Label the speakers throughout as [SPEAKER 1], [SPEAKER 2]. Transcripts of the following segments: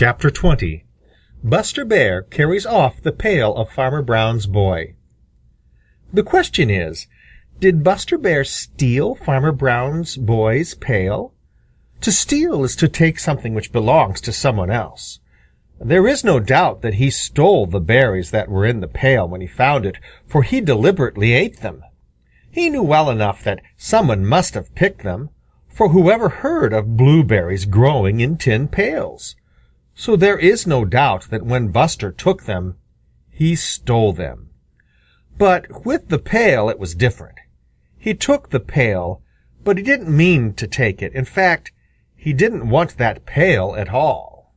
[SPEAKER 1] Chapter 20 Buster Bear Carries Off the Pail of Farmer Brown's Boy The question is, did Buster Bear steal Farmer Brown's boy's pail? To steal is to take something which belongs to someone else. There is no doubt that he stole the berries that were in the pail when he found it, for he deliberately ate them. He knew well enough that someone must have picked them, for whoever heard of blueberries growing in tin pails? So there is no doubt that when Buster took them, he stole them. But with the pail it was different. He took the pail, but he didn't mean to take it. In fact, he didn't want that pail at all.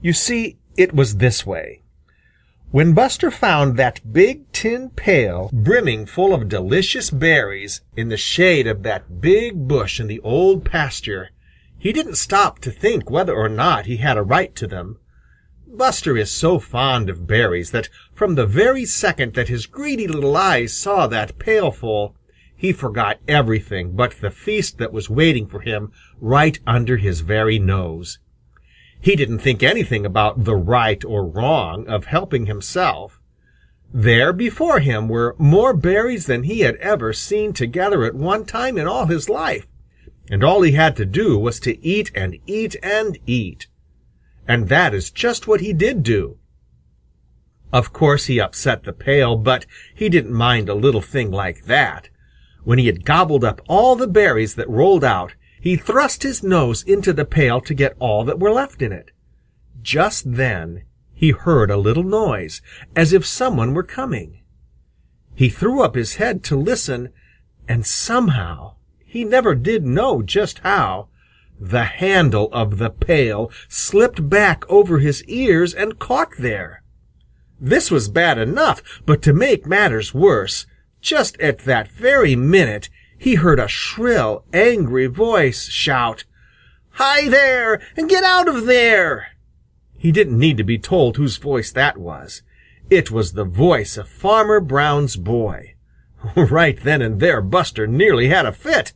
[SPEAKER 1] You see, it was this way. When Buster found that big tin pail brimming full of delicious berries in the shade of that big bush in the Old Pasture, he didn't stop to think whether or not he had a right to them. Buster is so fond of berries that from the very second that his greedy little eyes saw that pailful, he forgot everything but the feast that was waiting for him right under his very nose. He didn't think anything about the right or wrong of helping himself. There before him were more berries than he had ever seen together at one time in all his life, and all he had to do was to eat and eat and eat. And that is just what he did do. Of course he upset the pail, but he didn't mind a little thing like that. When he had gobbled up all the berries that rolled out, he thrust his nose into the pail to get all that were left in it. Just then he heard a little noise, as if some one were coming. He threw up his head to listen, and somehow he never did know just how. The handle of the pail slipped back over his ears and caught there. This was bad enough, but to make matters worse, just at that very minute he heard a shrill, angry voice shout, Hi there! And get out of there! He didn't need to be told whose voice that was. It was the voice of Farmer Brown's boy. Right then and there Buster nearly had a fit.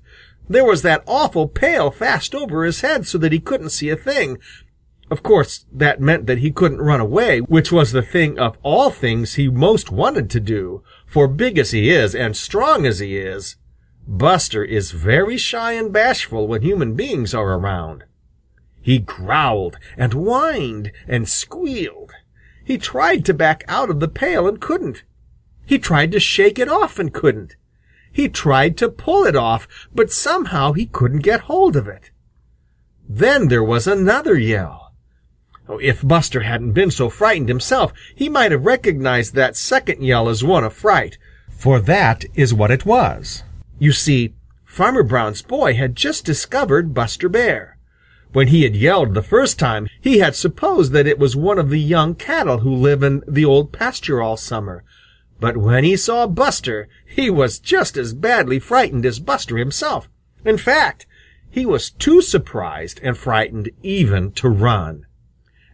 [SPEAKER 1] There was that awful pail fast over his head so that he couldn't see a thing. Of course, that meant that he couldn't run away, which was the thing of all things he most wanted to do, for big as he is and strong as he is, Buster is very shy and bashful when human beings are around. He growled and whined and squealed. He tried to back out of the pail and couldn't. He tried to shake it off and couldn't. He tried to pull it off, but somehow he couldn't get hold of it. Then there was another yell. Oh, if Buster hadn't been so frightened himself, he might have recognized that second yell as one of fright, for that is what it was. You see, Farmer Brown's boy had just discovered Buster Bear. When he had yelled the first time, he had supposed that it was one of the young cattle who live in the old pasture all summer, but when he saw Buster, he was just as badly frightened as Buster himself. In fact, he was too surprised and frightened even to run.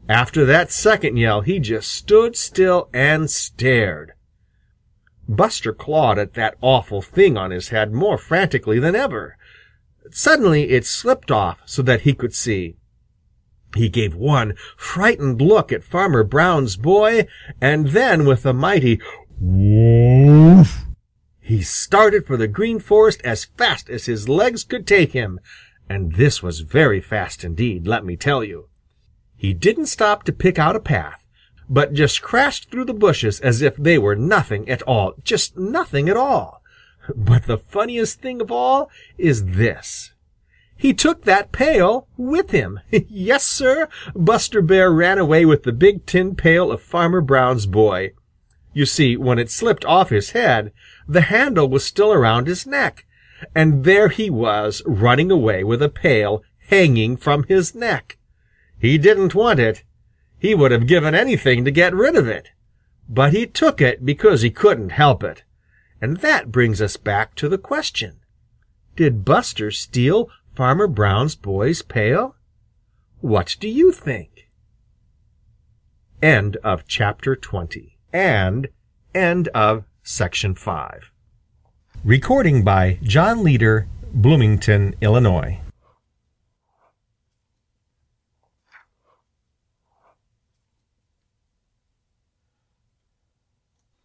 [SPEAKER 1] After that second yell, he just stood still and stared. Buster clawed at that awful thing on his head more frantically than ever. Suddenly it slipped off so that he could see. He gave one frightened look at Farmer Brown's boy, and then with a mighty Woof! He started for the Green Forest as fast as his legs could take him, and this was very fast indeed, let me tell you. He didn't stop to pick out a path, but just crashed through the bushes as if they were nothing at all, just nothing at all. But the funniest thing of all is this. He took that pail with him. yes, sir, Buster Bear ran away with the big tin pail of Farmer Brown's boy. You see, when it slipped off his head, the handle was still around his neck, and there he was running away with a pail hanging from his neck. He didn't want it. He would have given anything to get rid of it. But he took it because he couldn't help it. And that brings us back to the question. Did Buster steal Farmer Brown's boy's pail? What do you think? End of chapter 20 and end of section 5. Recording by John Leader, Bloomington, Illinois.